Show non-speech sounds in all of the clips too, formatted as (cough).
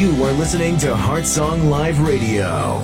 You are listening to Heart Song Live Radio.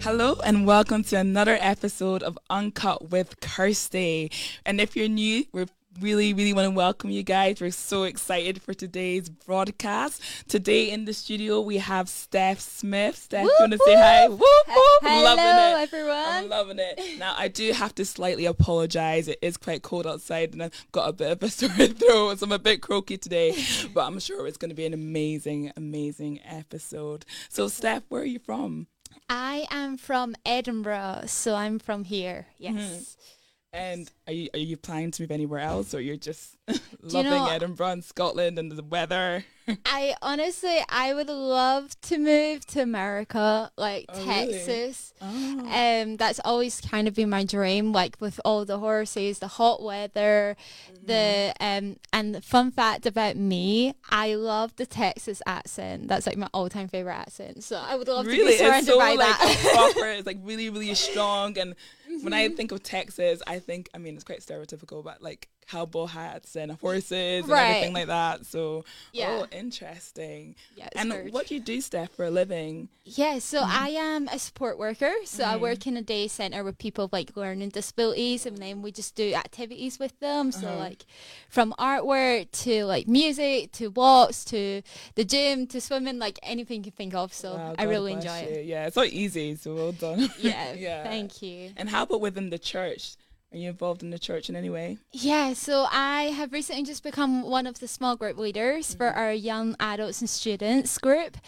Hello and welcome to another episode of Uncut with Kirsty. And if you're new, we're really, really want to welcome you guys. We're so excited for today's broadcast. Today in the studio we have Steph Smith. Steph, you want to say hi? Whoop, whoop. Hello, loving it. everyone. I'm loving it. Now I do have to slightly apologise. It is quite cold outside, and I've got a bit of a (laughs) sore throat, so I'm a bit croaky today. (laughs) But I'm sure it's going to be an amazing, amazing episode. So, Steph, where are you from? I am from Edinburgh, so I'm from here. Yes. Mm-hmm. And are you are you planning to move anywhere else, or you're just (laughs) loving know- Edinburgh and Scotland and the weather? (laughs) I honestly, I would love to move to America, like Oh, really? Texas. Oh. Um, that's always kind of been my dream, like with all the horses, the hot weather, the um. And the fun fact about me, I love the Texas accent. That's like my all-time favorite accent. So I would love to really, be surrounded it's so by like that. (laughs) proper. It's like really, really strong. And when I think of Texas, I think I mean it's quite stereotypical, but like cowboy hats and horses and everything like that. So oh, Yeah. oh, interesting. Yeah, and very what do you do, Steph, for a living? Yeah, so mm-hmm. I am a support worker. So I work mm-hmm. in a day center with people with like learning disabilities, and then we just do activities with them. So uh-huh. like from artwork to like music to walks to the gym to swimming, like anything you can think of. So Wow, I really enjoy you. it. Yeah, it's not easy. So well done. (laughs) Yeah, yeah. thank you. And how about within the church? Are you involved in the church in any way? Yeah, so I have recently just become one of the small group leaders for mm-hmm. our young adults and students group.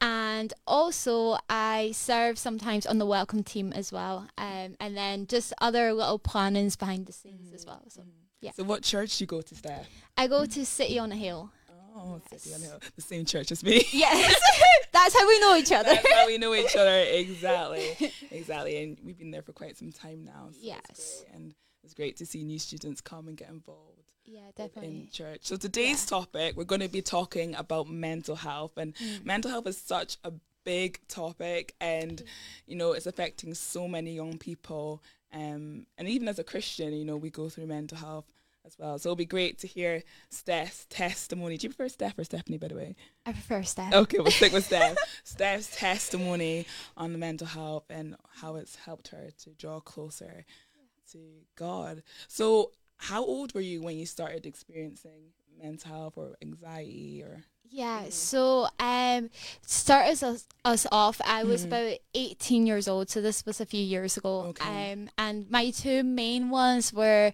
And also, I serve sometimes on the welcome team as well. Um, and then just other little plannings behind the scenes as mm-hmm. well. So, mm-hmm. yeah. So what church do you go to, Steph? I go to City on a Hill. Oh, City on Hill, the same church as me. (laughs) Yes, (laughs) that's how we know each other. That's how we know each other. Exactly. (laughs) Exactly. And we've been there for quite some time now. So Yes. It's. And it's great to see new students come and get involved Yeah, definitely. in church. So today's topic, we're going to be talking about mental health. And Mm. mental health is such a big topic and you know it's affecting so many young people um and even as a christian you know we go through mental health as well so it'll be great to hear steph's testimony do you prefer steph or stephanie by the way I prefer Steph. Okay, we'll stick with Steph. (laughs) Steph's testimony on the mental health and how it's helped her to draw closer to God. So, how old were you when you started experiencing mental health or anxiety or? Yeah, so um, start us, us off. I was Mhm. about eighteen years old, so this was a few years ago. Okay. Um, and my two main ones were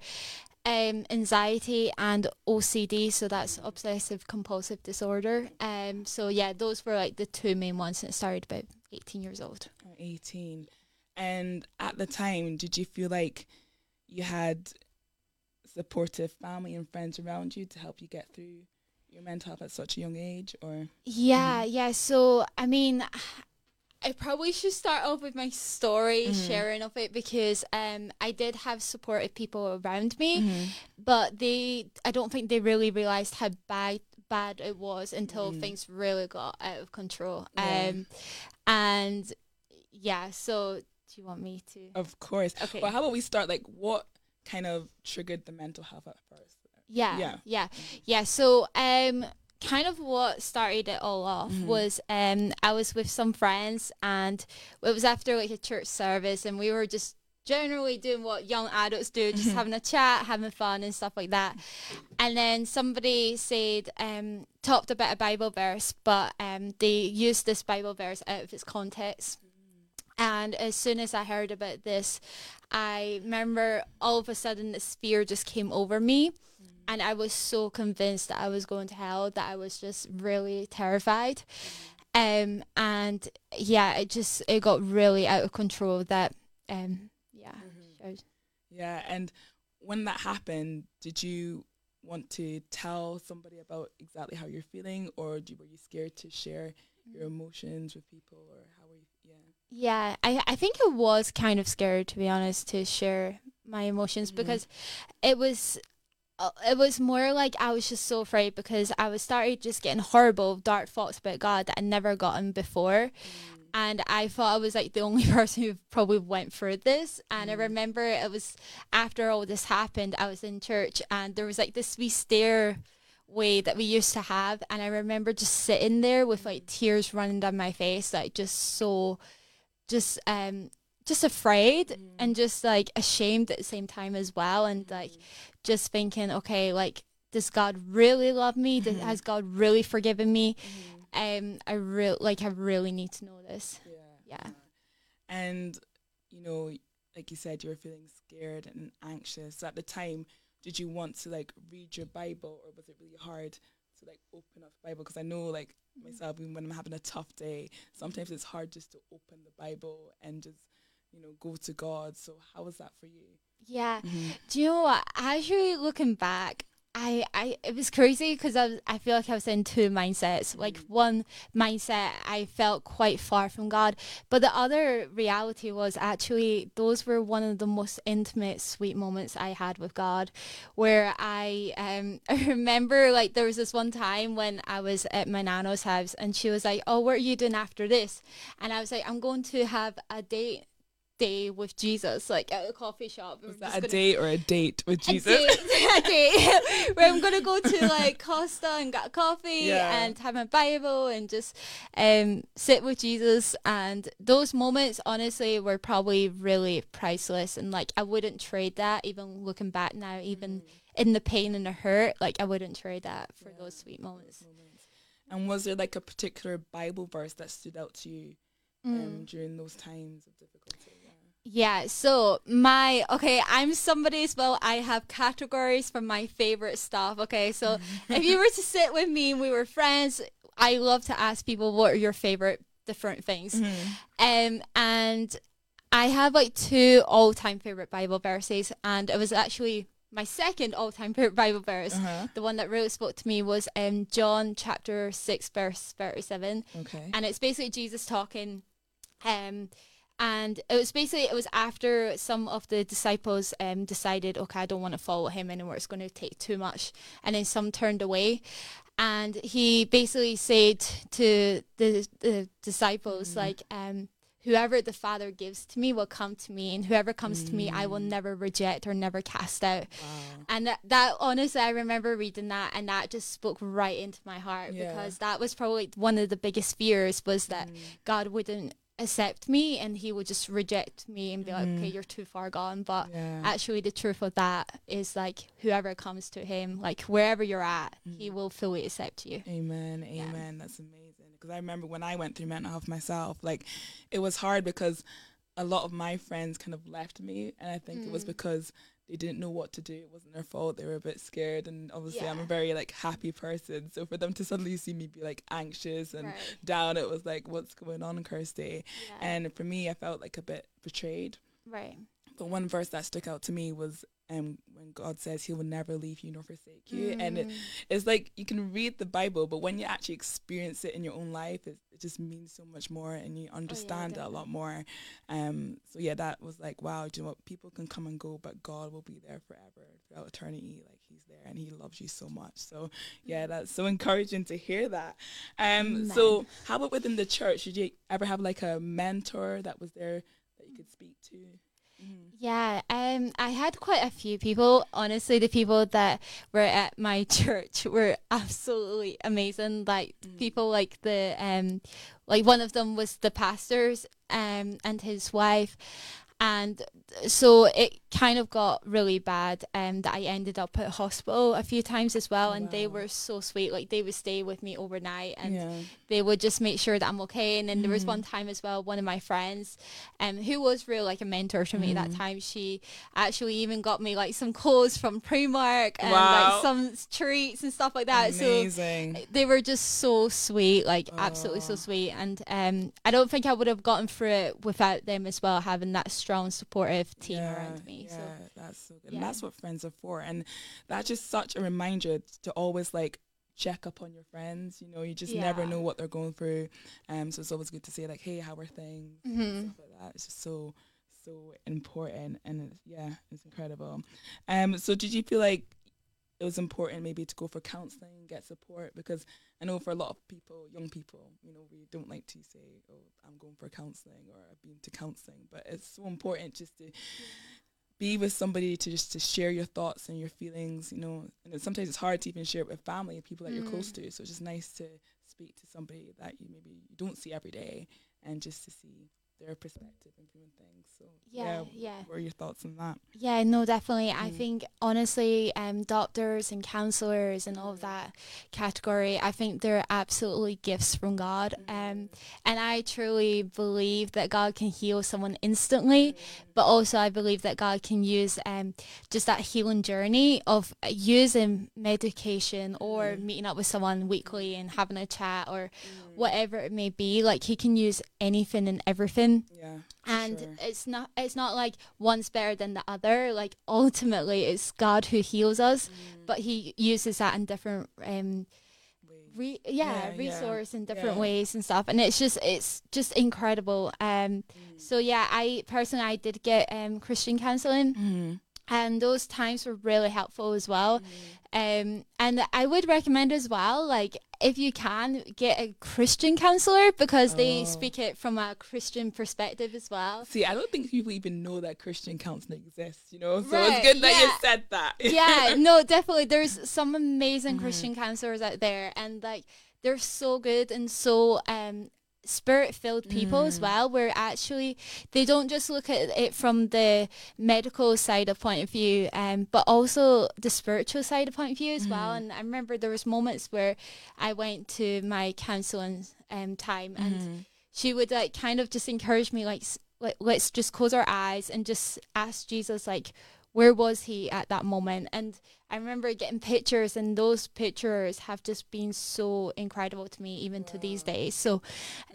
um anxiety and OCD, so that's obsessive compulsive disorder. Um, so yeah, those were like the two main ones, and it started about eighteen years old. 18 and at the time did you feel like you had supportive family and friends around you to help you get through your mental health at such a young age or Yeah, yeah. So I mean, I probably should start off with my story, Mhm. sharing of it, because um, I did have supportive people around me, Mm-hmm. but they, I don't think they really realized how bad bad it was until Mm. things really got out of control. Yeah. Um, and yeah. So do you want me to? Of course. Okay. Well, how about we start? Like, what kind of triggered the mental health at first? Yeah, Yeah. yeah, yeah. So, um, kind of what started it all off Mhm. was um, I was with some friends, and it was after like a church service, and we were just generally doing what young adults do, just Mhm. having a chat, having fun, and stuff like that. And then somebody said, um, talked about a Bible verse, but um, they used this Bible verse out of its context. And as soon as I heard about this, I remember all of a sudden this fear just came over me. And I was so convinced that I was going to hell that I was just really terrified. Um, and yeah, it just it got really out of control. That um, yeah, showed- Yeah, and when that happened, did you want to tell somebody about exactly how you're feeling, or do, were you scared to share your emotions with people, or how were you? Yeah. Yeah, I I think I was kind of scared to be honest to share my emotions Mhm. because it was it was more like I was just so afraid because I was started just getting horrible dark thoughts about God that I'd never gotten before. And I thought I was like the only (laughs) person who probably went through this. And I Mm. remember it was after all this happened, I was in church and there was like this wee stair way that we used to have. And I remember just sitting there with like tears running down my face, like just so, just um, just afraid Mm. and just like ashamed at the same time as well, and like just thinking, okay, like does God really love me? Does, Mm-hmm. has God really forgiven me? Um, I real like I really need to know this. Yeah. Yeah. And, you know, like you said, you were feeling scared and anxious. At the time, did you want to like read your Bible or was it really hard to like open up the Bible? Because I know like myself, when I'm having a tough day, sometimes it's hard just to open the Bible and just, you know, go to God. So how was that for you? Yeah. Do you know what? Actually, looking back, I, I it was crazy because I was, I feel like I was in two mindsets. Like one mindset, I felt quite far from God, but the other reality was actually those were one of the most intimate, sweet moments I had with God, where I um (laughs) I remember like there was this one time when I was at my nano's house and she was like, "Oh, what are you doing after this?" And I was like, "I'm going to have a date." Day with Jesus like at a coffee shop Was that a date or a date with a Jesus? date, (laughs) a date (laughs) where I'm gonna go to like Costa and get coffee Yeah. and have my Bible and just um, sit with Jesus. And those moments, honestly, were probably really priceless. And like I wouldn't trade that. Even looking back now, even in the pain and the hurt, like I wouldn't trade that for those sweet moments. And was there like a particular Bible verse that stood out to you um, during those times of difficulty? Yeah. So my okay, I'm somebody as well. I have categories for my favorite stuff. Okay, so if you were to sit with me and we were friends, I love to ask people what are your favorite different things. Um and I have like two all time favorite Bible verses and it was actually my second all time favorite Bible verse. Uh-huh. The one that really spoke to me was um John chapter six verse thirty seven Okay. and it's basically Jesus talking um and it was basically it was after some of the disciples um decided okay I don't want to follow him anymore it's going to take too much. And then some turned away. And he basically said to the the disciples like um whoever the father gives to me will come to me and whoever comes to me I will never reject or never cast out. Wow. and that, that honestly, I remember reading that, and that just spoke right into my heart Yeah. because that was probably one of the biggest fears was that God wouldn't accept me and He would just reject me and be like, "Okay, mm. you're too far gone." But Yeah. actually, the truth of that is like whoever comes to Him, like wherever you're at, He mm. will fully accept you. Amen. Amen. That's amazing. Because I remember when I went through mental health myself, like it was hard because a lot of my friends kind of left me, and I think it was mm. because they didn't know what to do. It wasn't their fault. They were a bit scared, and obviously I'm a very like happy person. So for them to suddenly see me be like anxious and Right. down, it was like, what's going on, Kirsty? Yeah. And for me, I felt like a bit betrayed. Right. But one verse that stuck out to me was um, when God says He will never leave you nor forsake you, and it, it's like you can read the Bible, but when you actually experience it in your own life, it, it just means so much more, and you understand it a lot more. Um, so yeah, that was like, wow, do you know what? People can come and go, but God will be there forever throughout eternity. Like He's there, and He loves you so much. So yeah, that's so encouraging to hear that. Um, so how about within the church? Did you ever have like a mentor that was there that you could speak to? Yeah, um, I had quite a few people. Honestly, the people that were at my (laughs) church were absolutely amazing. Like people like the um, like one of them was the pastor's um and his wife, and so it kind of got really bad. Um, that I ended up at hospital a few times as well, and they were so sweet. Like they would stay with me overnight, and Yeah. they would just make sure that I'm okay. And then there was one time as well, one of my friends, um, who was real like a mentor to me that time. She actually even got me like some clothes from Primark and Wow. like some treats and stuff like that. Amazing. So they were just so sweet, like absolutely so sweet. And um, I don't think I would have gotten through it without them as well, having that strong, supportive team around me. Yeah, So that's so good. yeah. And that's what friends are for. And that's just such a reminder to always like check up on your friends. You know, you just never know what they're going through. Um, so it's always good to say like, hey, how are things? Mm-hmm. Stuff like that. It's just so so important, and it's, yeah, it's incredible. Um, so did you feel like it was important maybe to go for counseling, get support? Because I know for a lot of people, young people, you know, we don't like to say, "Oh, I'm going for counseling" or "I've been to counseling," but it's so important just to be with somebody to just to share your thoughts and your feelings, you know. And sometimes it's hard to even share it with family and people that you're close mm. to. So it's just nice to speak to somebody that you maybe you don't see every day and just to see their perspective and viewing things. So Yeah, yeah. What are your thoughts on that? Yeah, no, definitely. I Mm. think honestly, um, doctors and counselors and all of that category, I think they're absolutely gifts from God. Um, and I truly believe that God can heal someone instantly, but also I believe that God can use um just that healing journey of using medication or meeting up with someone weekly and having a chat or whatever it may be. Like He can use anything and everything Yeah. and sure. it's not it's not like one's better than the other like ultimately it's god who heals us Mm. but he uses that in different um re- yeah, Yeah, yeah, resource in different yeah. ways and stuff and it's just it's just incredible um so yeah i personally i did get um christian counseling Mhm. And those times were really helpful as well Mm. um and i would recommend as well like if you can get a christian counselor because they Oh. speak it from a christian perspective as well See, I don't think people even know that Christian counseling exists, you know? So Right, it's good that you said that. (laughs) yeah, no, definitely. There's some amazing Mm-hmm. Christian counselors out there, and like they're so good and so um spirit filled people Mm. as well. Where actually they don't just look at it from the medical side of point of view, um, but also the spiritual side of point of view as well. Mm-hmm. And I remember there was moments where I went to my counseling um time and Mm-hmm. she would like kind of just encourage me like like let's just close our eyes and just ask Jesus like where was he at that moment? And I remember getting pictures and those pictures have just been so incredible to me even to these days. So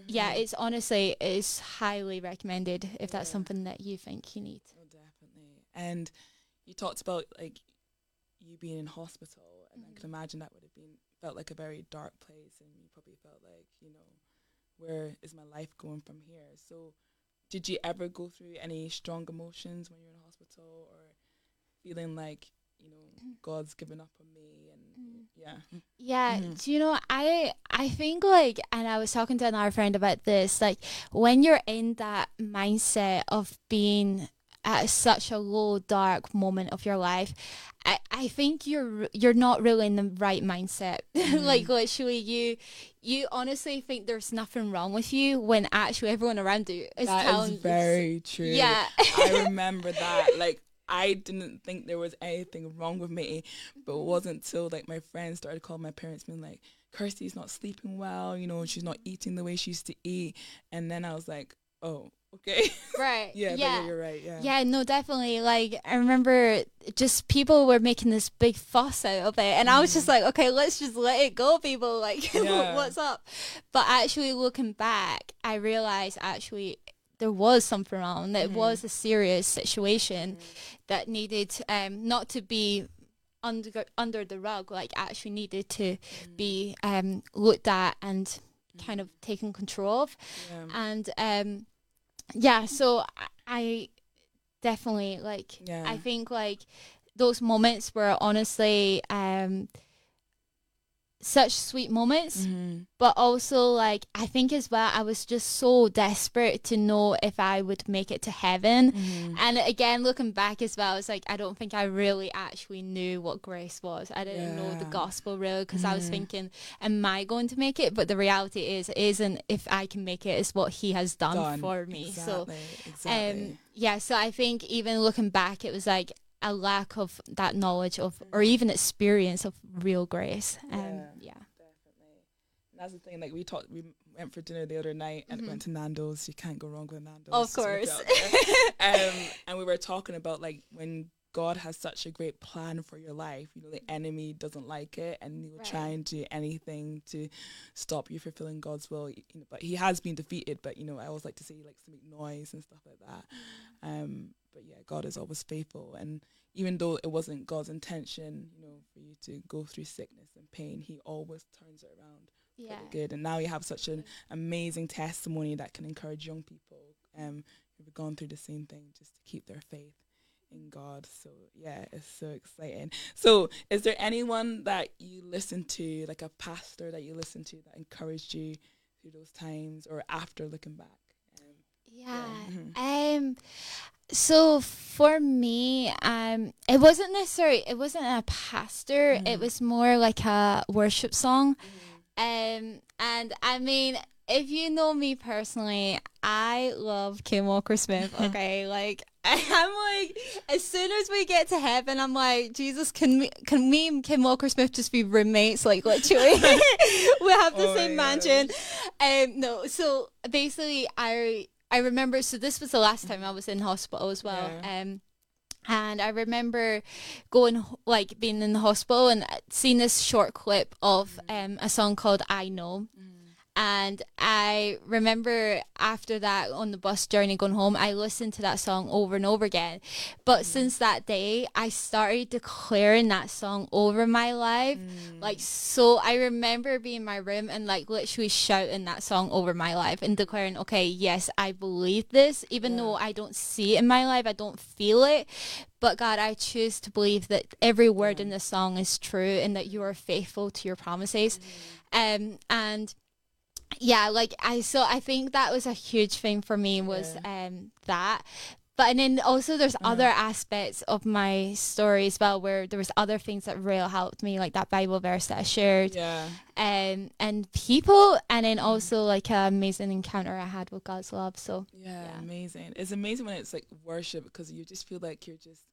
yeah mm-hmm. it's honestly it's highly recommended if that's something that you think you need. Oh, definitely. And you talked about like you being in hospital, and I can mm-hmm. imagine that would have been felt like a very dark place, and you probably felt like you know, where is my life going from here? So, did you ever go through any strong emotions when you were in hospital, or feeling like you know mm. God's given up on me, and mm. yeah, Yeah, Mhm. do you know I I think like and I was talking to another friend about this like when you're in that mindset of being at such a low dark moment of your life I, I think you're you're not really in the right mindset. (laughs) Mm-hmm. Like literally you you honestly think there's nothing wrong with you when actually everyone around you is that is telling very true. yeah. I remember that. (laughs) Like I didn't think there was anything wrong with me, but it wasn't until like my friends started calling my parents, being like, "Kirsty's not sleeping well. You know, she's not eating the way she used to eat." And then I was like, "Oh, okay, (laughs) right yeah, yeah you're right, yeah, Yeah, no, definitely. Like I remember just people were making this big fuss out of it and I was just like, okay, let's just let it go, people. Like Mm. (laughs) Yeah. what's up? But actually looking back, I realized actually there was something wrong. That it Mm-hmm. was a serious situation that needed um not to be under under the rug, like actually needed to Mm. be um looked at and kind of taken control of yeah. and um yeah so I, I definitely like Yeah. i think like those moments were honestly um such sweet moments Mhm. but also like i think as well i was just so desperate to know if i would make it to heaven Mhm. and again looking back as well it's like i don't think i really actually knew what grace was i didn't know the gospel really because i was Mhm. thinking am i going to make it but the reality is it isn't if i can make it it's what he has done, Done. for me so Exactly, exactly. um yeah so i think even looking back it was like a lack of that knowledge of or even experience of real grace um Yeah. yeah Definitely. And that's the thing. Like we talked, we went for dinner the other night and went to Nando's. You can't go wrong with Nando's. Mm-hmm. Of just look it course. (laughs) um, and we were talking about like when God has such a great plan for your life. You know, the enemy doesn't like it, and he'll try Right. and do anything to stop you fulfilling God's will. You know, but he has been defeated. But you know, I always like to say he likes to make noise and stuff like that. Mm. Um, but yeah, God is always faithful, and even though it wasn't God's intention, you know, for you to go through sickness and pain, He always turns it around for yeah the good. And now you have such an amazing testimony that can encourage young people um, who've gone through the same thing, just to keep their faith in God. So yeah, it's so exciting. So is there anyone that you listen to, like a pastor that you listen to, that encouraged you through those times, or after looking back? Um, Yeah. Mhm. (laughs) Um So for me, um, it wasn't necessarily it wasn't a pastor. Mm. It was more like a worship song. Um, and I mean, if you know me personally, I love Kim Walker Smith. (laughs) Okay, like (laughs) I'm like, as soon as we get to heaven, I'm like, Jesus, can we, can me and Kim Walker Smith just be roommates? Like literally, (laughs) we have the Oh same mansion. Um, no, so basically, I I remember. So this was the last time I was in hospital as well. Yeah. Um. And I remember going, like, being in the hospital and seeing this short clip of um, a song called I Know. And I remember after that on the bus journey going home, I listened to that song over and over again. But mm. since that day, I started declaring that song over my life. Mm. Like, so I remember being in my room and like literally shouting that song over my life and declaring, okay, yes, I believe this, even though I don't see it in my life, I don't feel it. But God, I choose to believe that every word in this song is true and that you are faithful to your promises. Mm. Um, and yeah, like I so I think that was a huge thing for me was um that. But and then also there's other aspects of my story as well where there was other things that really helped me, like that Bible verse that I shared. Yeah. Um and people and then also like an amazing encounter I had with God's love. So Yeah, Yeah. amazing. It's amazing when it's like worship because you just feel like you're just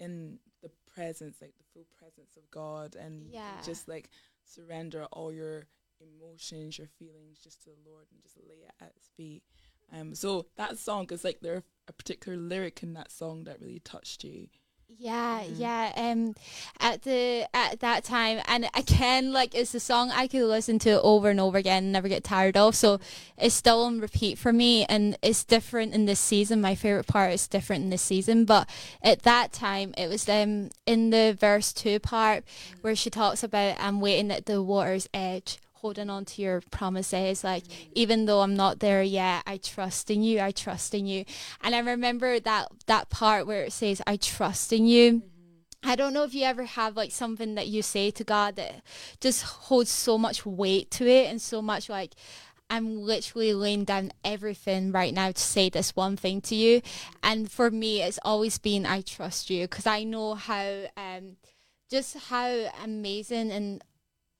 in the presence, like the full presence of God, and Yeah. just like surrender all your emotions, your feelings, just to the Lord, and just lay it at His feet. Um, so that song is like there a particular lyric in that song that really touched you. Yeah, Mm. yeah. Um, at the at that time, and again, like it's a song I could listen to over and over again, and never get tired of. So it's still on repeat for me, and it's different in this season. My favorite part is different in this season, but at that time, it was um in the verse two part where she talks about I'm waiting at the water's edge. Holding on to your promises, like mm. even though I'm not there yet, I trust in you. I trust in you, and I remember that that part where it says, "I trust in you." Mm-hmm. I don't know if you ever have like something that you say to God that just holds so much weight to it and so much like I'm literally laying down everything right now to say this one thing to you. Mm-hmm. And for me, it's always been I trust you because I know how um just how amazing and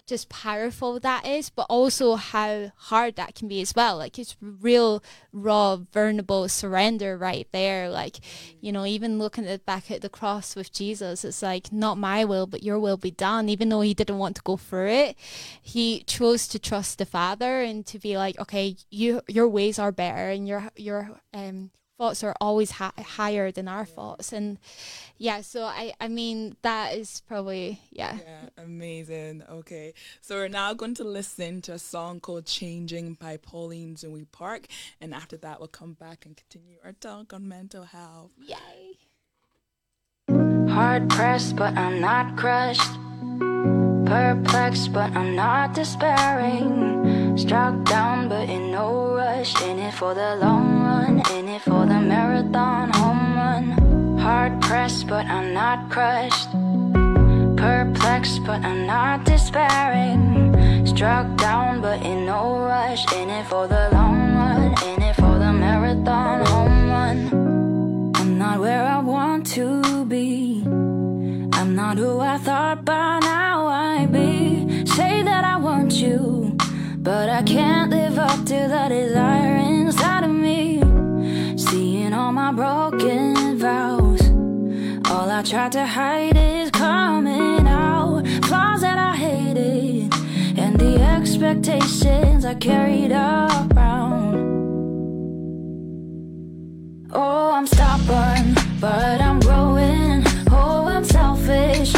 just powerful that is, but also how hard that can be as well. Like it's real, raw, vulnerable surrender right there. Like, you know, even looking at back at the cross with Jesus, it's like not my will, but your will be done. Even though he didn't want to go through it, he chose to trust the Father and to be like, okay, you your ways are better, and your your um thoughts are always hi- higher than our thoughts. And yeah, so I I mean that is probably yeah. Yeah, amazing. Okay, so we're now going to listen to a song called "Changing" by Pauline Zoe Park, and after that, we'll come back and continue our talk on mental health. Yay. Hard pressed, but I'm not crushed. Perplexed, but I'm not despairing. Struck down, but in no rush. In it for the long run, in it for the marathon home run. Hard pressed, but I'm not crushed. Perplexed, but I'm not despairing. Struck down, but in no rush. In it for the long run, in it for the marathon home run. I'm not where I want to be. I'm not who I thought by now I'd be. Say that I want you, but I can't live up to the desire inside of me. Seeing all my broken vows, all I tried to hide is coming out. Flaws that I hated, and the expectations I carried around. Oh, I'm stubborn, but I'm growing. Oh, I'm selfish,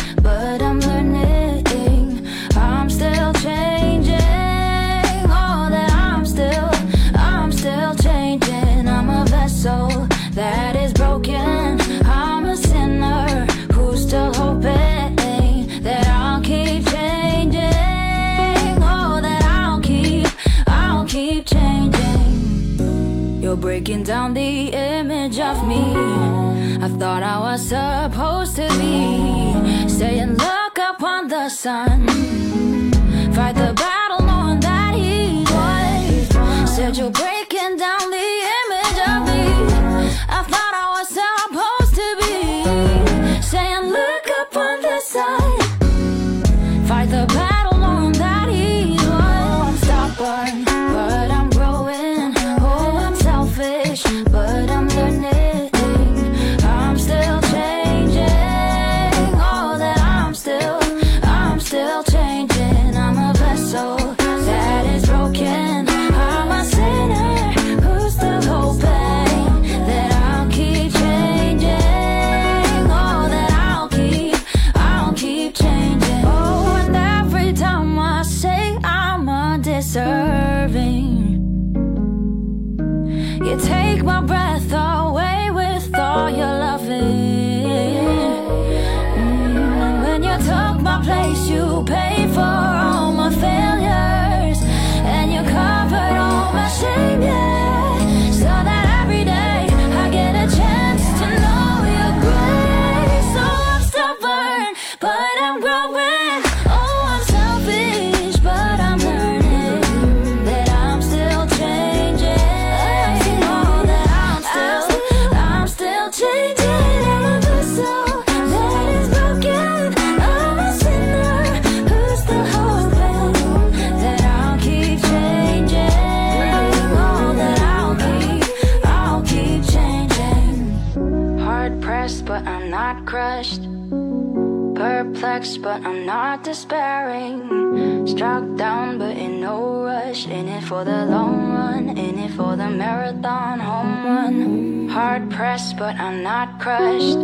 You're breaking down the image of me. I thought I was supposed to be saying, look up on the sun. Fight the battle knowing that he's won. Said you're breaking down the despairing. Struck down, but in no rush. In it for the long run, in it for the marathon home run. Hard pressed, but I'm not crushed.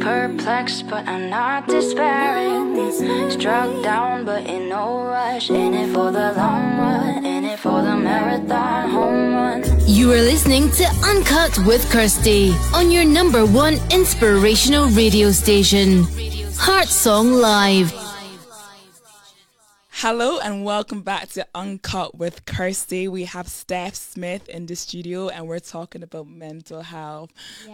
Perplexed, but I'm not despairing. Struck down, but in no rush. In it for the long run, in it for the marathon home run. You are listening to Uncut with Kirsty on your number one inspirational radio station, Heart Song Live. Hello and welcome back to Uncut with Kirsty. We have Steph Smith in the studio and we're talking about mental health.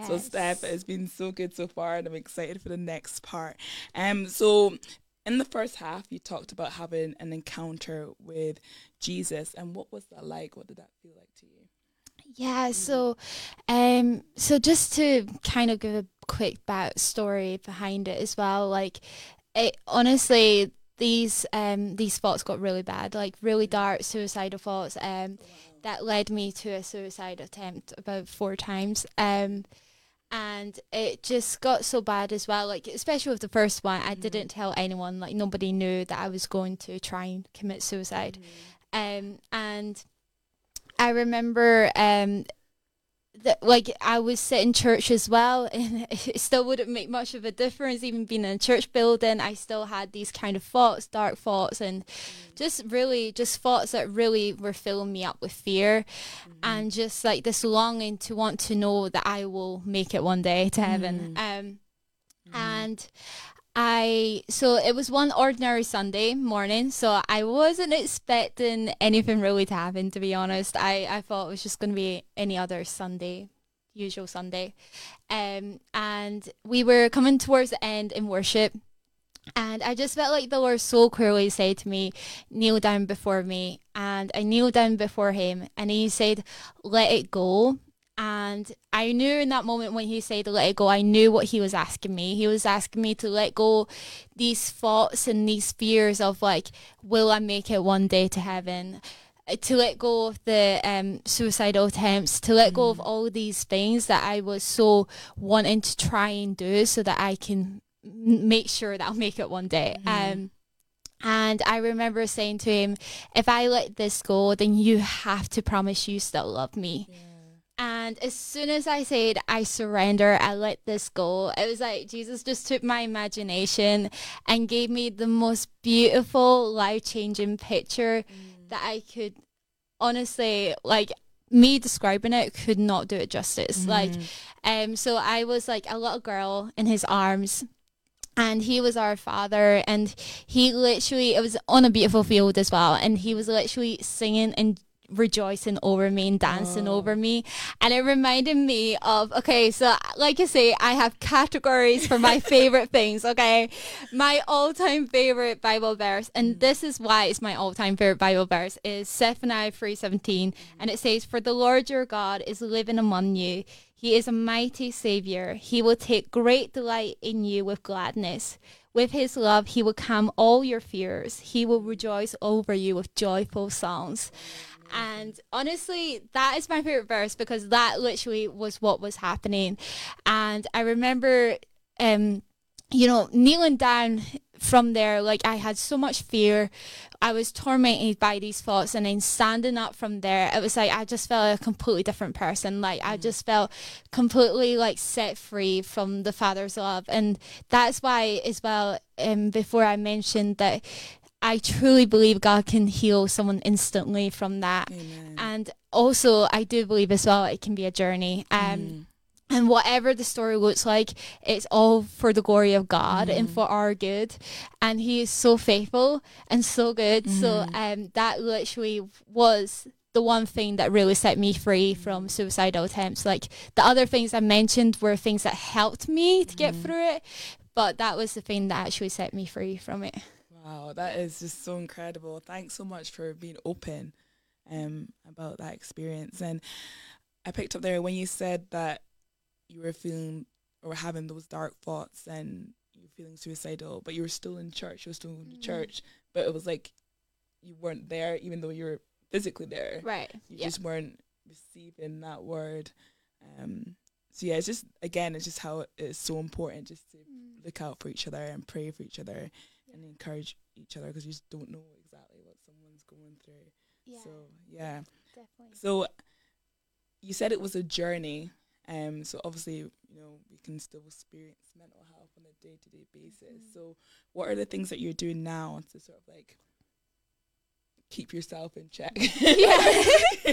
So Steph, it's been so good so far and I'm excited for the next part. Um so in the first half you talked about having an encounter with Jesus and what was that like? What did that feel like to you? Yeah, so um so just to kind of give a quick backstory behind it as well, like it honestly these um these thoughts got really bad, like really dark suicidal thoughts um that led me to a suicide attempt about four times. Um and it just got so bad as well like especially with the first one i didn't tell anyone like nobody knew that i was going to try and commit suicide. Um and I remember um that like I was sitting in church as well (laughs) and it still wouldn't make much of a difference even being in a church building I still had these kind of thoughts dark thoughts and mm. just really just thoughts that really were filling me up with fear mm-hmm. and just like this longing to want to know that I will make it one day to heaven mm. um mm-hmm. and I so it was one ordinary Sunday morning, so I wasn't expecting anything really to happen. To be honest, I I thought it was just going to be any other Sunday, usual Sunday, um, and we were coming towards the end in worship, and I just felt like the Lord so clearly said to me, "Kneel down before me," and I kneeled down before Him, and He said, "Let it go." And I knew in that moment when he said to let it go, I knew what he was asking me. He was asking me to let go these thoughts and these fears of like, will I make it one day to heaven? To let go of the um, suicidal attempts, to let go of all these things that I was so wanting to try and do so that I can make sure that I'll make it one day. Um, and I remember saying to him, if I let this go, then you have to promise you still love me. And as soon as I said, I surrender, I let this go, it was like Jesus just took my imagination and gave me the most beautiful, life changing picture that I could honestly, like, me describing it could not do it justice. Like, um, so I was like a little girl in his arms and he was our father and he literally it was on a beautiful field as well and he was literally singing and rejoicing over me and dancing oh. over me. And it reminded me of okay so like I say I have categories for my (laughs) favorite things okay? My all-time favorite Bible verse and mm. this is why it's my all-time favorite Bible verse is Zephaniah 3:17 mm. and it says for the Lord your God is living among you. He is a mighty savior. He will take great delight in you with gladness. With his love, he will calm all your fears. He will rejoice over you with joyful songs. And honestly, that is my favorite verse because that literally was what was happening. And I remember, um, you know, kneeling down from there, like I had so much fear. I was tormented by these thoughts, and then standing up from there, it was like I just felt a completely different person. Like I just felt completely like set free from the Father's love, and that's why, as well, um, before I mentioned that. I truly believe God can heal someone instantly from that. Amen. And also, I do believe as well it can be a journey. Um, mm. and whatever the story looks like, it's all for the glory of God and mm. for our good. And He is so faithful and so good. So mm-hmm. um, that literally was the one thing that really set me free from mm. suicidal attempts. Like the other things I mentioned were things that helped me to get mm-hmm. through it, but that was the thing that actually set me free from it. Wow, that is just so incredible. Thanks so much for being open um, about that experience. And I picked up there when you said that you were feeling or having those dark thoughts and you were feeling suicidal, but you were still in church, you were still in Mm. church, but it was like you weren't there even though you were physically there. Right. You Yeah. just weren't receiving that word. Um, so yeah, it's just again, it's just how it is so important just to Mm. look out for each other and pray for each other and encourage each other because you just don't know exactly what someone's going through. Yeah, So yeah. definitely. So you said it was a journey. Um, so obviously, you know, we can still experience mental health on a day to day basis. So what are the things that you're doing now to sort of like keep yourself in check? Yeah. (laughs)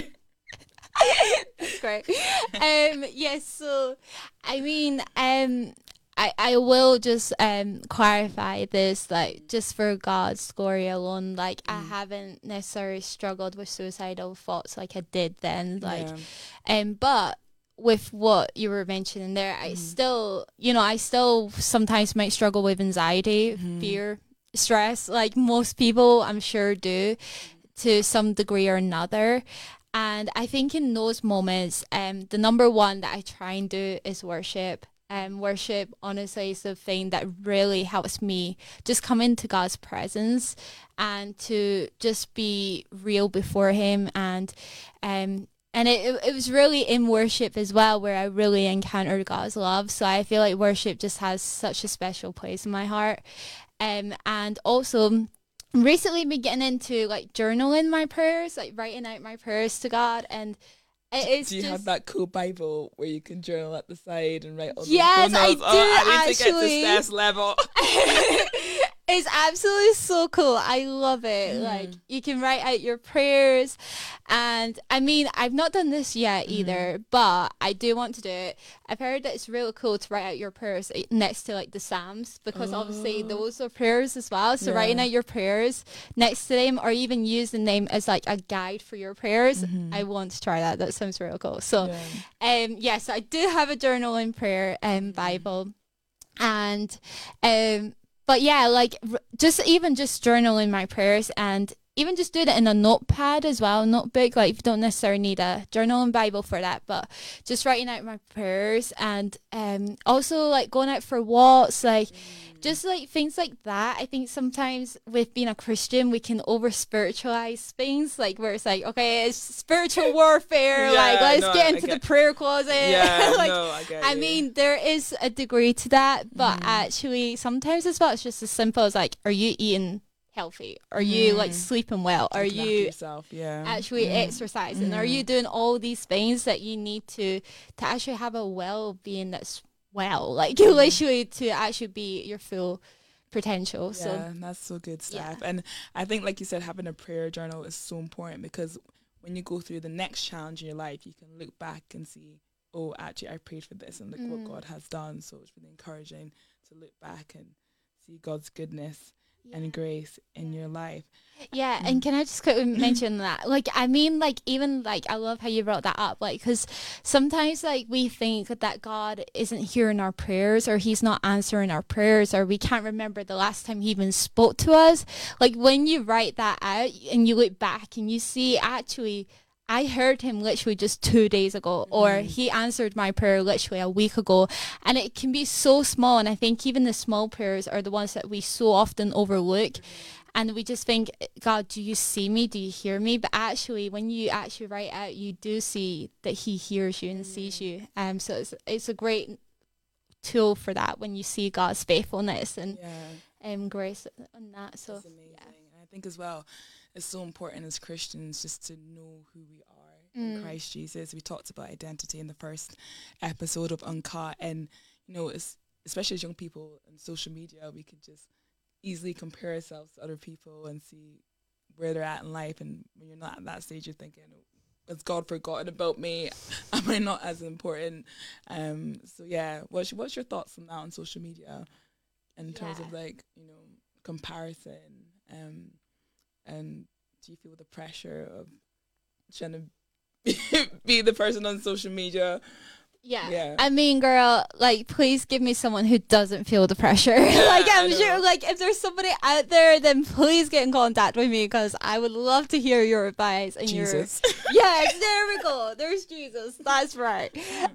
That's great. (laughs) Um, yes, so I mean, um, I, I will just um clarify this like just for God's glory alone. Like I haven't necessarily struggled with suicidal thoughts like I did then. Like Yeah. um, but with what you were mentioning there, I still, you know, I still sometimes might struggle with anxiety, fear, stress, like most people I'm sure do to some degree or another. And I think in those moments, um, the number one that I try and do is worship. Um, worship honestly is the thing that really helps me just come into God's presence and to just be real before Him and um and it, it, was really in worship as well where I really encountered God's love. So I feel like worship just has such a special place in my heart. Um, and also recently been getting into like journaling my prayers, like writing out my prayers to God. And (laughs) it is Do you just, have that cool Bible where you can journal at the side and write all Yes, good I do, oh, I need to actually. get to level. (laughs) (laughs) it's absolutely so cool. I love it. Like you can write out your prayers and I mean I've not done this yet either, but I do want to do it. I've heard that it's really cool to write out your prayers eh, next to like the Psalms because obviously those are prayers as well. So writing Yeah. out your prayers next to them or even using them as like a guide for your prayers. I want to try that. That sounds real cool. So um yes, I do have a journal and prayer um Bible and um but yeah like just even just journaling my prayers and even just doing it in a notepad as well notebook like you don't necessarily need a journal and bible for that but just writing out my prayers and um also like going out for walks like just like things like that i think sometimes with being a christian we can over spiritualize things like where it's like okay it's spiritual (laughs) warfare like let's no, get into the prayer closet yeah, (laughs) like no, I get I mean, there is a degree to that, but Mm-hmm. actually, sometimes as well, it's just as simple as like, are you eating healthy? Are you like mm. sleeping well? Are you yourself? Yeah. actually mm-hmm. exercising? Are you mm-hmm. doing all these things that you need to to actually have a well being that's well, like (laughs) you literally to actually be your full potential? Yeah, So that's so good Yeah. stuff. And I think, like you said, having a prayer journal is so important because when you go through the next challenge in your life, you can look back and see, oh, actually, I prayed for this and look Mm. what God has done. So it's really encouraging to look back and see God's goodness and grace in your life. Yeah, and mm. can I just quickly (clears throat) mention that? Like, I mean, like, even like, I love how you brought that up. Like, because sometimes, like, we think that God isn't hearing our prayers or He's not answering our prayers or we can't remember the last time He even spoke to us. Like, when you write that out and you look back and you see, actually, I heard him literally just two days ago, or he answered my prayer literally a week ago. And it can be so small. And I think even the small prayers are the ones that we so often overlook. And we just think, God, do you see me? Do you hear me? But actually, when you actually write out, you do see that He hears you and sees you. Um, so it's it's a great tool for that when you see God's faithfulness and Yeah. um, grace on that. So That's amazing. And I think as well, it's so important as Christians just to know who we are Mm. in Christ Jesus. We talked about identity in the first episode of Uncut, and you know, it's, especially as young people in social media, we could just easily compare ourselves to other people and see where they're at in life. And when you're not at that stage, you're thinking, has God forgotten about me? (laughs) Am I not as important? Um, so yeah, what's what's your thoughts on that on social media, in terms of like you know comparison, um, and do you feel the pressure of trying (laughs) to be the person on social media? Yeah. Yeah. I mean, girl, like, please give me someone who doesn't feel the pressure. (laughs) like, I I'm sure, like, if there's somebody out there, then please get in contact with me because I would love to hear your advice and Jesus. your. (laughs) Yes, there we go. There's Jesus. That's right.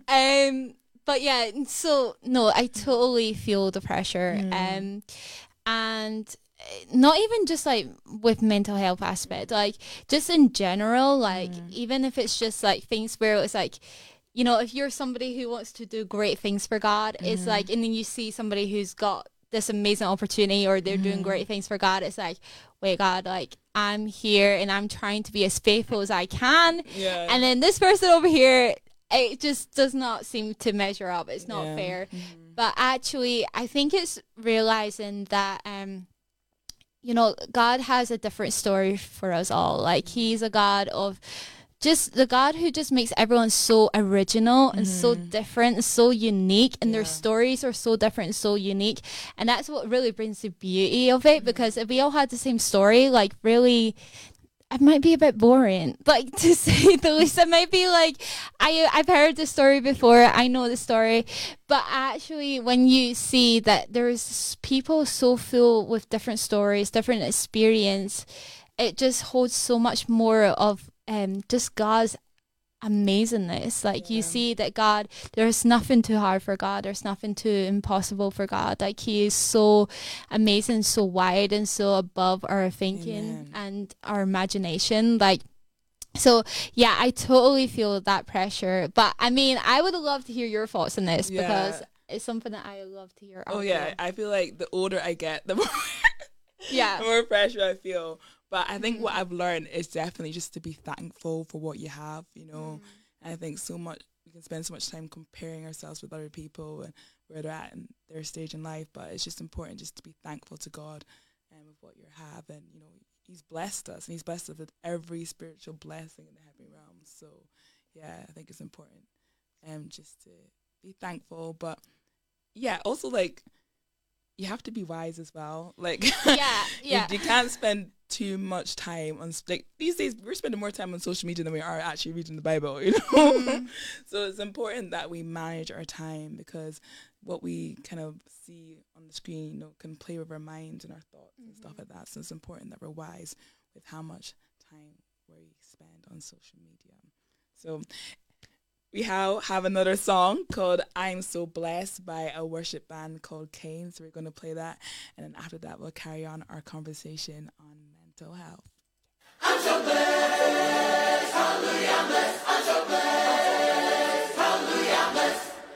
Um, but yeah, so no, I totally feel the pressure. Um, and not even just like with mental health aspect, like just in general, like mm. even if it's just like things where it's like you know, if you're somebody who wants to do great things for God, it's mm-hmm. like, and then you see somebody who's got this amazing opportunity or they're doing mm. great things for God, it's like, wait, God, like, I'm here and I'm trying to be as faithful as I can. Yeah. And then this person over here, it just does not seem to measure up. It's not Yeah. fair. Mm-hmm. But actually, I think it's realizing that, um, you know, God has a different story for us all. Like, mm-hmm. He's a God of just the God who just makes everyone so original and so mm-hmm. different and so unique, and their stories are so different and so unique. And that's what really brings the beauty of it mm-hmm. because if we all had the same story, like, really. It might be a bit boring, like (laughs) to say the least. It might be like I I've heard the story before. I know the story, but actually, when you see that there's people so full with different stories, different experience, it just holds so much more of um just God's amazingness. Like you see that God, there's nothing too hard for God. There's nothing too impossible for God. Like He is so amazing, so wide, and so above our thinking Amen. and our imagination. Like. So yeah, I totally feel that pressure. But I mean, I would love to hear your thoughts on this Yeah. because it's something that I love to hear. Oh yeah, there. I feel like the older I get, the more (laughs) yeah, the more pressure I feel. But I think what mm-hmm. I've learned is definitely just to be thankful for what you have, you know. Mm. And I think so much we can spend so much time comparing ourselves with other people and where they're at in their stage in life. But it's just important just to be thankful to God um, and with what you have, and you know He's blessed us, and He's blessed us with every spiritual blessing in the heavenly realms. So yeah, I think it's important, um, just to be thankful. But yeah, also like you have to be wise as well. Like yeah, (laughs) you- yeah. you, can't spend too much time on like these days. We're spending more time on social media than we are actually reading the Bible. (laughs) You know, Mm-hmm. so it's important that we manage our time because what we kind of see on the screen, you know, can play with our minds and our thoughts and stuff Mm-hmm. like that. So it's important that we're wise with how much time we spend on social media. So we have, have another song called I'm So Blessed by a worship band called Cain. So we're going to play that. And then after that, we'll carry on our conversation on mental health.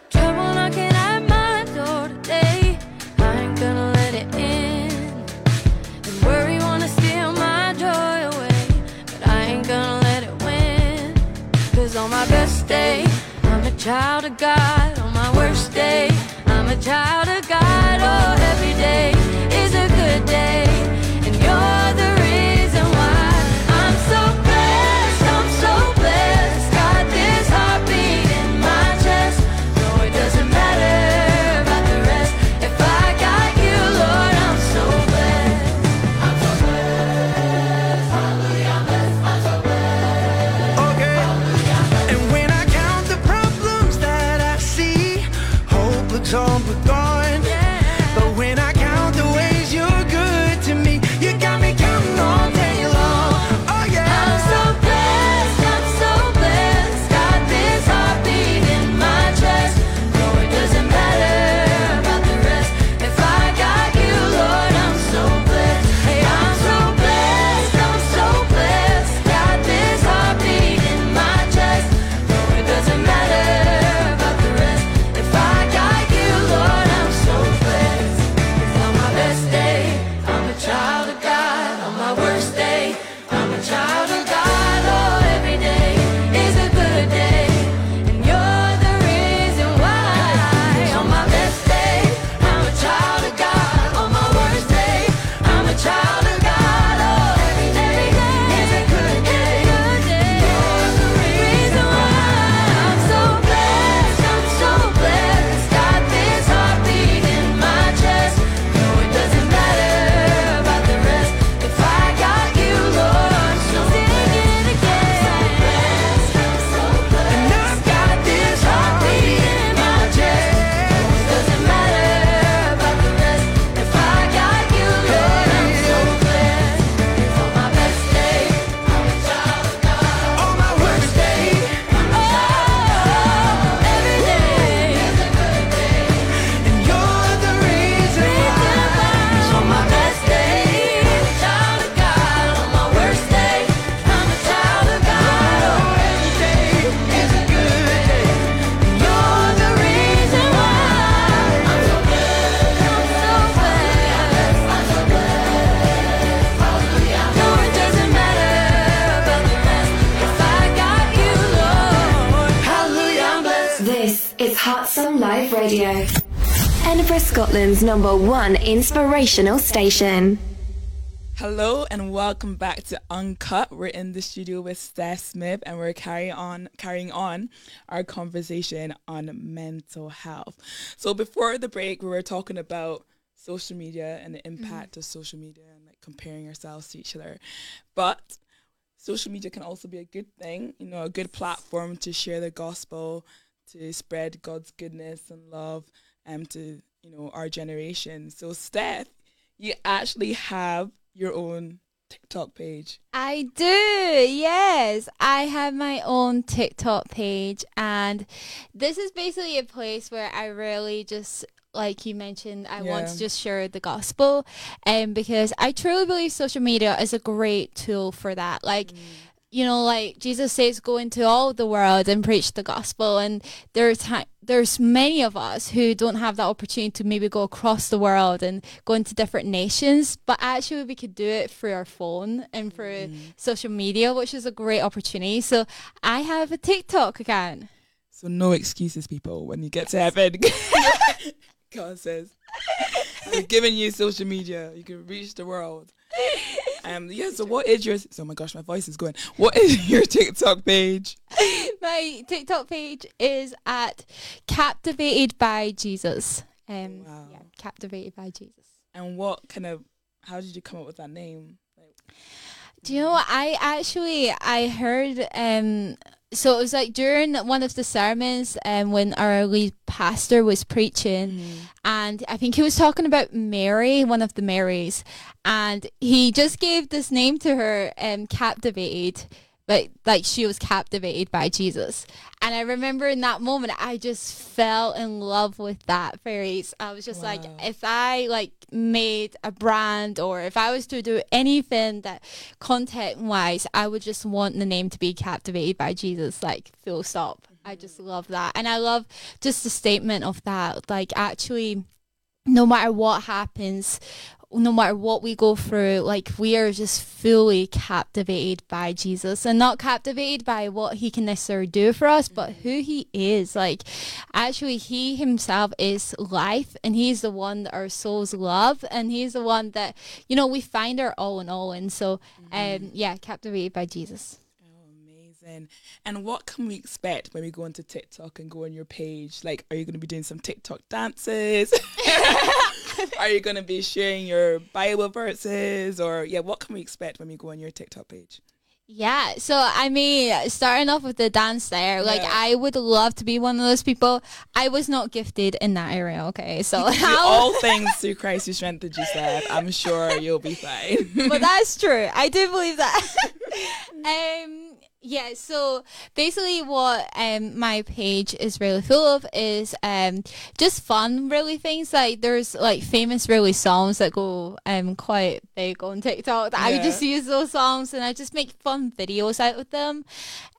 Trouble knocking at my door today. I ain't gonna let it in. And worry wanna steal my joy away. But I ain't gonna let it win. Cause on my best day, I'm a child of God. On my worst day, I'm a child of God. Oh, Radio. Edinburgh, Scotland's number one inspirational station. Hello and welcome back to Uncut. We're in the studio with Steph Smith and we're carry on carrying on our conversation on mental health. So before the break we were talking about social media and the mm-hmm. impact of social media and like comparing ourselves to each other. But social media can also be a good thing, you know, a good platform to share the gospel, to spread God's goodness and love um to, you know, our generation. So Steph, you actually have your own TikTok page. I do, yes. I have my own TikTok page, and this is basically a place where I really just, like you mentioned, I want to just share the gospel, and because I truly believe social media is a great tool for that. Like, you know, like Jesus says, go into all the world and preach the gospel. And there's ti- there's many of us who don't have that opportunity to maybe go across the world and go into different nations. But actually, we could do it through our phone and through mm-hmm. social media, which is a great opportunity. So I have a TikTok account. So no excuses, people. When you get to heaven, (laughs) God says, "We're giving you social media. You can reach the world." Um, yeah. So what is your? Oh my gosh, my voice is going. What is (laughs) your TikTok page? (laughs) My TikTok page is at Captivated by Jesus. Um, Wow. yeah, Captivated by Jesus. And what kind of? How did you come up with that name? Like, Do you know what? I actually I heard um so it was like during one of the sermons um when our lead pastor was preaching and I think he was talking about Mary, one of the Marys, and he just gave this name to her um captivated. Like, like she was captivated by Jesus. And I remember in that moment, I just fell in love with that phrase. I was just like, if I like made a brand or if I was to do anything that content wise, I would just want the name to be captivated by Jesus, like full stop. I mm-hmm. just love that. And I love just the statement of that. Like actually no matter what happens, no matter what we go through, like we are just fully captivated by Jesus and not captivated by what he can necessarily do for us, but who he is. Like actually he himself is life and he's the one that our souls love and he's the one that, you know, we find our all in all. And so um yeah, captivated by Jesus. Amazing. And what can we expect when we go onto TikTok and go on your page? Like, are you going to be doing some TikTok dances? (laughs) are you going to be sharing your Bible verses? Or yeah, what can we expect when we go on your TikTok page? Yeah, so I mean, starting off with the dance there, like Yeah. I would love to be one of those people. I was not gifted in that area, okay? So how all (laughs) things through Christ who strengthens you, Steph. I'm sure you'll be fine. but that's true. I do believe that. (laughs) um yeah, so basically what um my page is really full of is um just fun really things like there's like famous really songs that go um quite big on TikTok that I just use those songs and I just make fun videos out of them.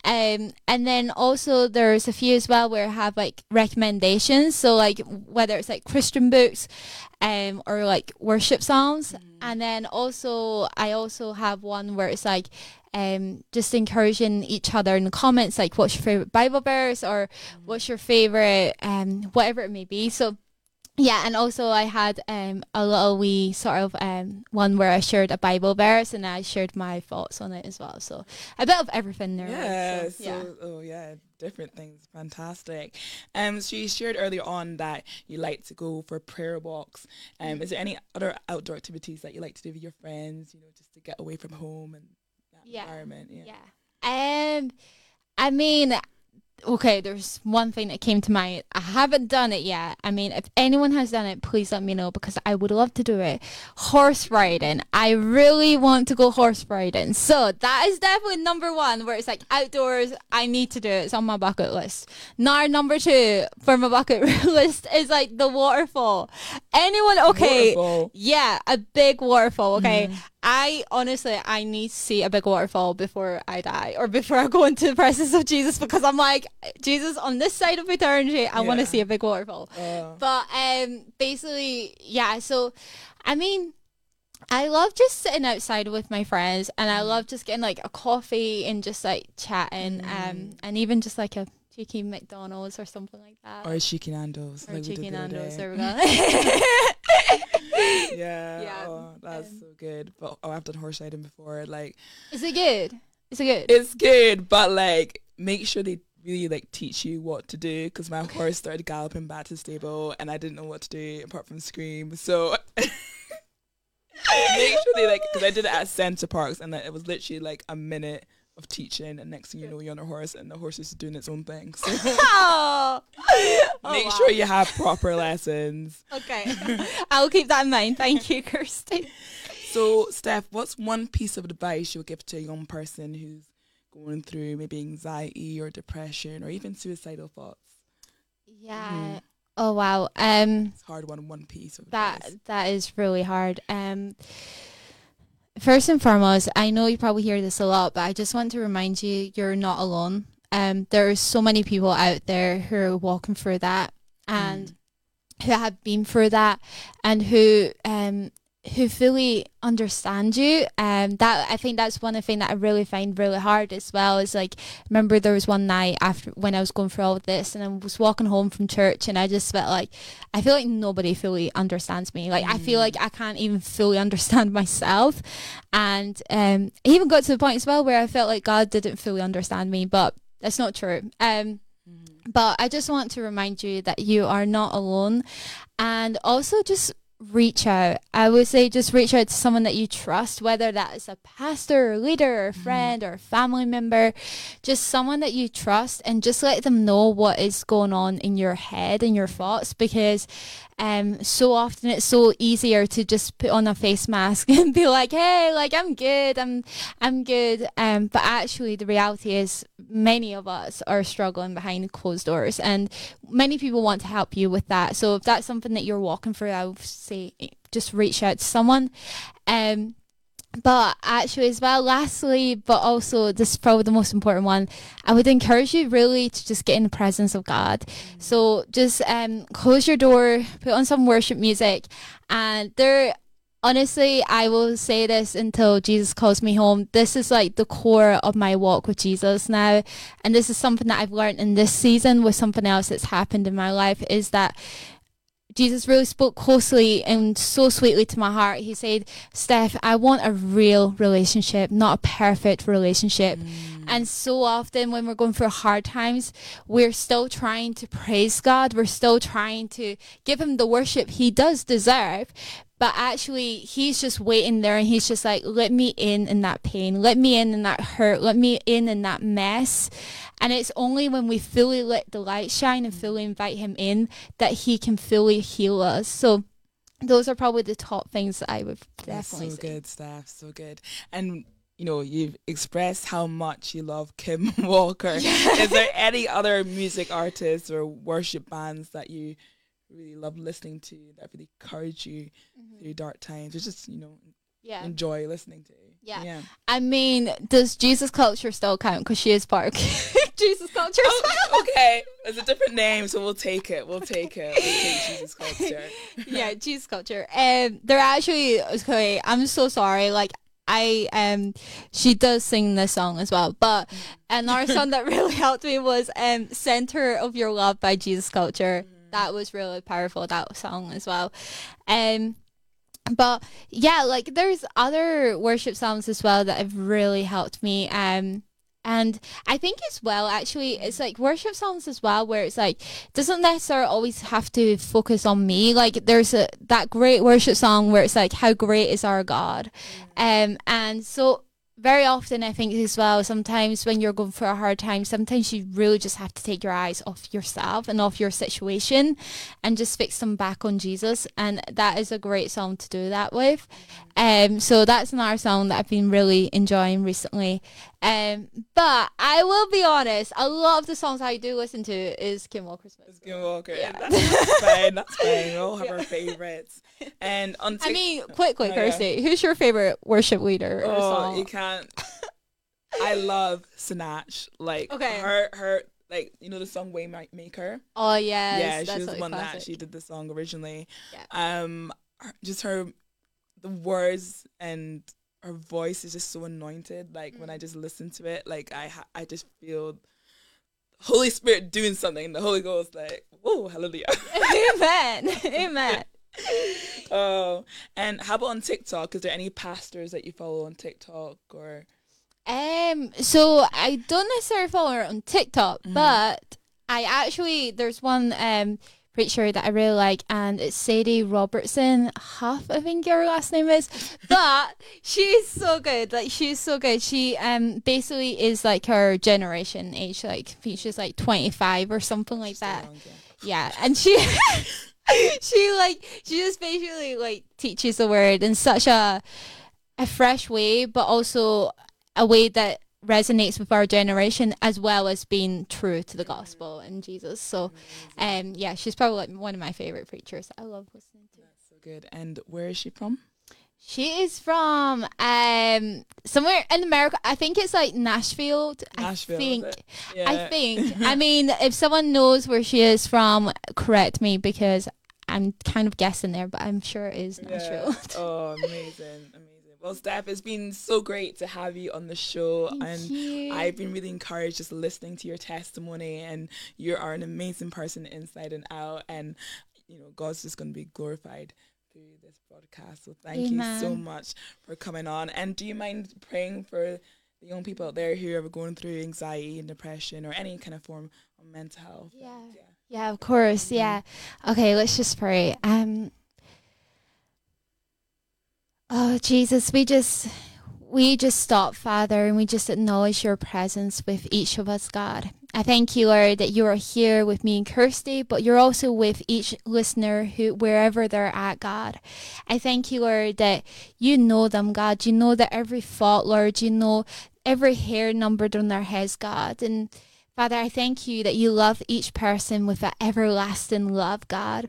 Um and then also there's a few as well where I have like recommendations. So like whether it's like Christian books um or like worship songs and then also I also have one where it's like um just encouraging each other in the comments like what's your favorite Bible verse or what's your favorite um whatever it may be. So yeah and also I had um a little wee sort of um one where I shared a Bible verse and I shared my thoughts on it as well. So a bit of everything there Yeah, so, so, yeah. oh yeah, different things. Fantastic. Um so you shared earlier on that you like to go for prayer walks. Um is there any other outdoor activities that you like to do with your friends, you know, just to get away from home and that Yeah. environment? Yeah. Yeah. Um, I mean, okay, there's one thing that came to mind. I haven't done it yet. I mean, if anyone has done it, please let me know because I would love to do it. Horse riding. I really want to go horse riding. So that is definitely number one where it's like outdoors. I need to do it. It's on my bucket list. Now, number two for my bucket (laughs) list is like the waterfall. Anyone, okay. Waterfall. Yeah, a big waterfall. Okay. Mm-hmm. I honestly, I need to see a big waterfall before I die or before I go into the presence of Jesus because I'm like, Jesus, on this side of eternity, I want to see a big waterfall. Uh, But um, basically, yeah. So, I mean, I love just sitting outside with my friends, and I love just getting like a coffee and just like chatting, um, and even just like a cheeky McDonald's or something like that. Or a cheeky Nando's. Or like cheeky Nando's. There we go. (laughs) (laughs) yeah. Yeah, Oh, that's um, so good. But oh, I've done horse riding before. Like Is it good? Is it good? it's good, but like make sure they really like teach you what to do because my horse started galloping back to the stable and I didn't know what to do apart from scream. So make sure they like because I did it at Center Parcs and like, it was literally like a minute of teaching and next thing you know you're on a horse and the horse is doing its own thing. So oh. (laughs) (laughs) Oh, make oh, wow. sure you have proper lessons. Okay. (laughs) I'll keep that in mind. Thank you, Kirsty. So, Steph, what's one piece of advice you would give to a young person who's going through maybe anxiety or depression or even suicidal thoughts? Yeah. Oh wow. Um It's a hard one. One piece of that advice. that is really hard. Um first and foremost, I know you probably hear this a lot, but I just want to remind you you're not alone. Um there are so many people out there who are walking through that and who have been through that and who um who fully understand you um that I think that's one of the things that I really find really hard as well is like remember there was one night after when I was going through all of this and I was walking home from church and I just felt like I feel like nobody fully understands me. Like I feel like I can't even fully (laughs) understand myself. And um even got to the point as well where I felt like God didn't fully understand me but that's not true. Um but I just want to remind you that you are not alone. And also just reach out. I would say just reach out to someone that you trust, whether that is a pastor or leader or mm-hmm. friend or family member, just someone that you trust and just let them know what is going on in your head and your thoughts because um so often it's so easier to just put on a face mask (laughs) and be like, Hey, like I'm good, I'm I'm good. Um but actually the reality is many of us are struggling behind closed doors and many people want to help you with that. So if that's something that you're walking through, I would say just reach out to someone. Um but actually as well lastly but also this is probably the most important one i would encourage you really to just get in the presence of god. So just um close your door put on some worship music and there honestly i will say this until jesus calls me home. This is like the core of my walk with jesus now and this is something that i've learned in this season with something else that's happened in my life is that Jesus really spoke closely and so sweetly to my heart. He said, Steph, I want a real relationship, not a perfect relationship. Mm. And so often when we're going through hard times, we're still trying to praise God. We're still trying to give him the worship he does deserve. But actually, he's just waiting there and he's just like, let me in in that pain. Let me in in that hurt. Let me in in that mess. And it's only when we fully let the light shine and fully invite him in that he can fully heal us. So those are probably the top things that I would That's definitely so say. good, Steph. So good. And you know, you've expressed how much you love Kim (laughs) Walker. Is there any other music artists or worship bands that you really love listening to that really encourage you through dark times? Or just, you know, Mm-hmm. Yeah. enjoy listening to? Yeah. Yeah. I mean, does Jesus Culture still count? Because she is part of (laughs) Jesus Culture. Oh, okay. It's a different name, so we'll take it. We'll take it. We'll take Jesus culture. (laughs) yeah, Jesus Culture. Um, they're actually okay. I'm so sorry. Like I um, she does sing this song as well. But another song that really (laughs) helped me was um, "Center of Your Love" by Jesus Culture. That was really powerful. That song as well. Um. But yeah, like there's other worship songs as well that have really helped me. Um, and I think as well, actually, it's like worship songs as well, where it's like doesn't necessarily always have to focus on me. Like there's a that great worship song where it's like, "How great is our God," um, and so very often I think as well. Sometimes when you're going through a hard time, sometimes you really just have to take your eyes off yourself and off your situation, and just fix them back on Jesus. And that is a great song to do that with. Um, so that's another song that I've been really enjoying recently. Um, but I will be honest, a lot of the songs I do listen to is Kim Walker's. It's Kim Walker. That's, that's fine. That's fine. We all have our favorites. And on I mean, quickly, Oh, yeah. Who's your favorite worship leader or Oh, song? you can't. I love Sinach. Like Okay. her, her, like you know the song Waymaker. oh yes, yeah, she that's was the one that classic. she did the song originally. Yeah. Um, just her, the words and her voice is just so anointed. Like when I Mm. just listen to it, like I, ha- I just feel Holy Spirit doing something. The Holy Ghost, like, whoa, hallelujah. (laughs) Amen. (laughs) Amen. Oh, and how about on TikTok? Is there any pastors that you follow on TikTok or? Um, so I don't necessarily follow her on TikTok, Mm-hmm. but I actually there's one um preacher that I really like, and it's Sadie Robertson Huff, I think her last name is. (laughs) But she's so good. Like she's so good. She um basically is like her generation age. Like I think she's like twenty five or something like that. Yeah, and she. (laughs) (laughs) (laughs) she like she just basically like teaches the word in such a a fresh way, but also a way that resonates with our generation as well as being true to the gospel and Jesus. So um yeah, she's probably like one of my favorite preachers I love listening to. So good. And where is she from? She is from um somewhere in America. I think it's like Nashville. Nashville, I think. it? I think. I (laughs) mean, if someone knows where she is from, correct me because I'm kind of guessing there, but I'm sure it is Nashville. Yeah. (laughs) Oh, amazing, amazing. Well, Steph, it's been so great to have you on the show, Thank and you. I've been really encouraged just listening to your testimony. And you are an amazing person inside and out, and you know God's just going to be glorified this broadcast. So thank you so much for coming on. And do you mind praying for the young people out there who are going through anxiety and depression or any kind of form of mental health? Yeah. yeah. Yeah, of course. Yeah. Okay, let's just pray. Um Oh Jesus, we just we just stop, Father, and we just acknowledge your presence with each of us, God. I thank you, Lord, that you are here with me and Kirsty, but you're also with each listener who wherever they're at, God. I thank you, Lord, that you know them, God. You know that every thought, Lord, you know every hair numbered on their heads, God. And Father, I thank you that you love each person with that everlasting love, God.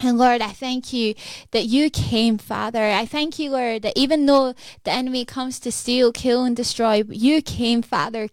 And Lord, I thank you that you came, Father. I thank you, Lord, that even though the enemy comes to steal, kill, and destroy, you came, Father,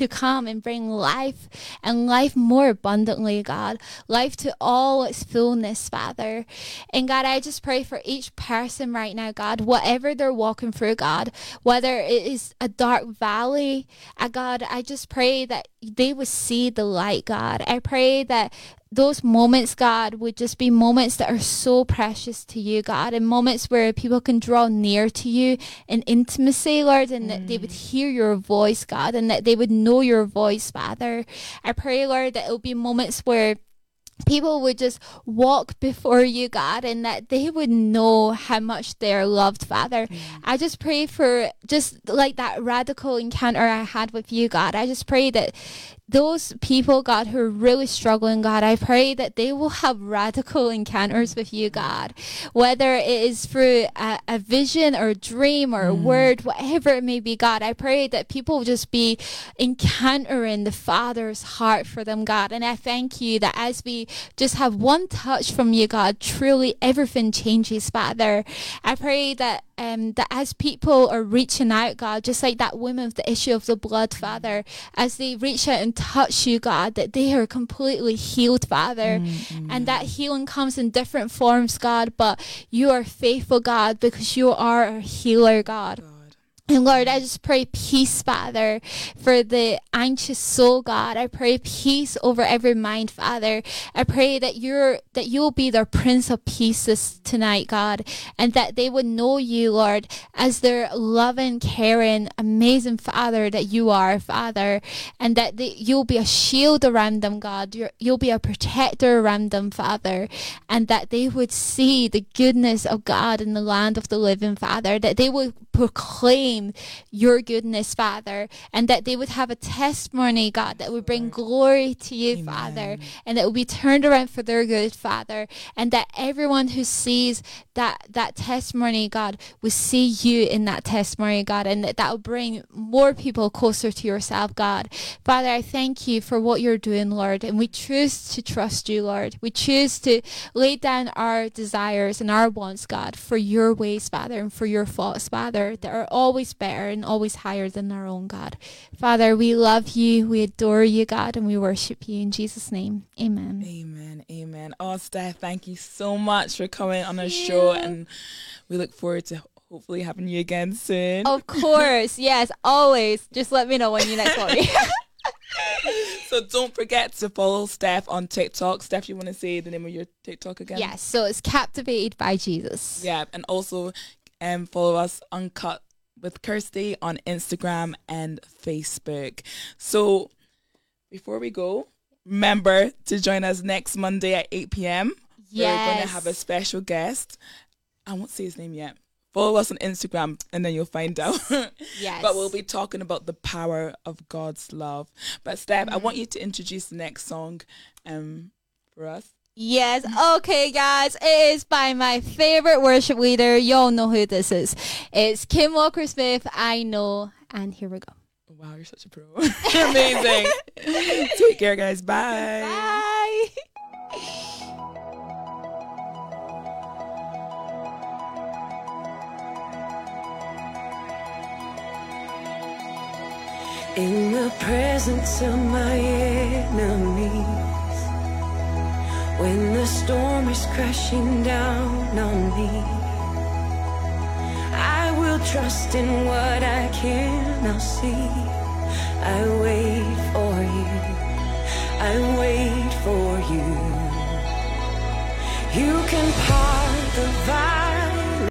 to come and bring life and life more abundantly, God. Life to all its fullness, Father. And God, I just pray for each person right now, God, whatever they're walking through, God, whether it is a dark valley, uh, God, I just pray that they would see the light, God. I pray that those moments, God, would just be moments that are so precious to you, God, and moments where people can draw near to you in intimacy, Lord, and that they would mm. hear your voice, God, and that they would know your voice, Father. I pray, Lord, that it will be moments where people would just walk before you, God, and that they would know how much they're loved, Father. Mm. I just pray for just like that radical encounter I had with you, God. I just pray that those people, God, who are really struggling, God, I pray that they will have radical encounters with you, God. Whether it is through a, a vision or a dream or a mm. word, whatever it may be, God, I pray that people will just be encountering the Father's heart for them, God. And I thank you that as we just have one touch from you, God, truly everything changes, Father. I pray that um, that as people are reaching out, God, just like that woman with the issue of the blood, mm. Father, as they reach out and touch you, God, that they are completely healed, Father. Mm, and that mm. healing comes in different forms, God, but you are faithful, God, because you are a healer, God. And Lord, I just pray peace, Father, for the anxious soul, God. I pray peace over every mind, Father. I pray that you're that you'll be their Prince of Peace tonight, God, and that they would know you, Lord, as their loving, caring, amazing Father that you are, Father, and that they, you'll be a shield around them, God. You're, you'll be a protector around them, Father, and that they would see the goodness of God in the land of the living, Father. That they would proclaim your goodness, Father, and that they would have a testimony, God, that would bring glory to you, Father, and that would be turned around for their good, Father, and that everyone who sees that that testimony, God, will see you in that testimony, God, and that that will bring more people closer to yourself, God. Father, I thank you for what you're doing, Lord, and we choose to trust you, Lord. We choose to lay down our desires and our wants, God, for your ways, Father, and for your thoughts, Father, that are always better and always higher than our own, God. Father, we love you, we adore you, God, and we worship you in Jesus' name. Amen. Amen. Amen. Oh, Steph, thank you so much for coming on our show, and we look forward to hopefully having you again soon. Of course, (laughs) yes, always. Just let me know when you next want me. (laughs) So don't forget to follow Steph on TikTok. Steph, you want to say the name of your TikTok again? Yes, so it's captivated by Jesus. Yeah, and also um, follow us Uncut with Kirsty on Instagram and Facebook. So before we go, remember to join us next Monday at 8 p.m. Yes. We're going to have a special guest. I won't say his name yet. Follow us on Instagram and then you'll find out. Yes. (laughs) But we'll be talking about the power of God's love. But Steph, I want you to introduce the next song um, for us. Yes. Okay, guys. It is by my favorite worship leader. Y'all know who this is. It's Kim Walker Smith. I know. And here we go. Wow, you're such a pro. (laughs) You're amazing. (laughs) Take care, guys. Bye. Bye. In the presence of my enemies, when the storm is crashing down on me, I will trust in what I cannot see. I wait for you, I wait for you. You can part the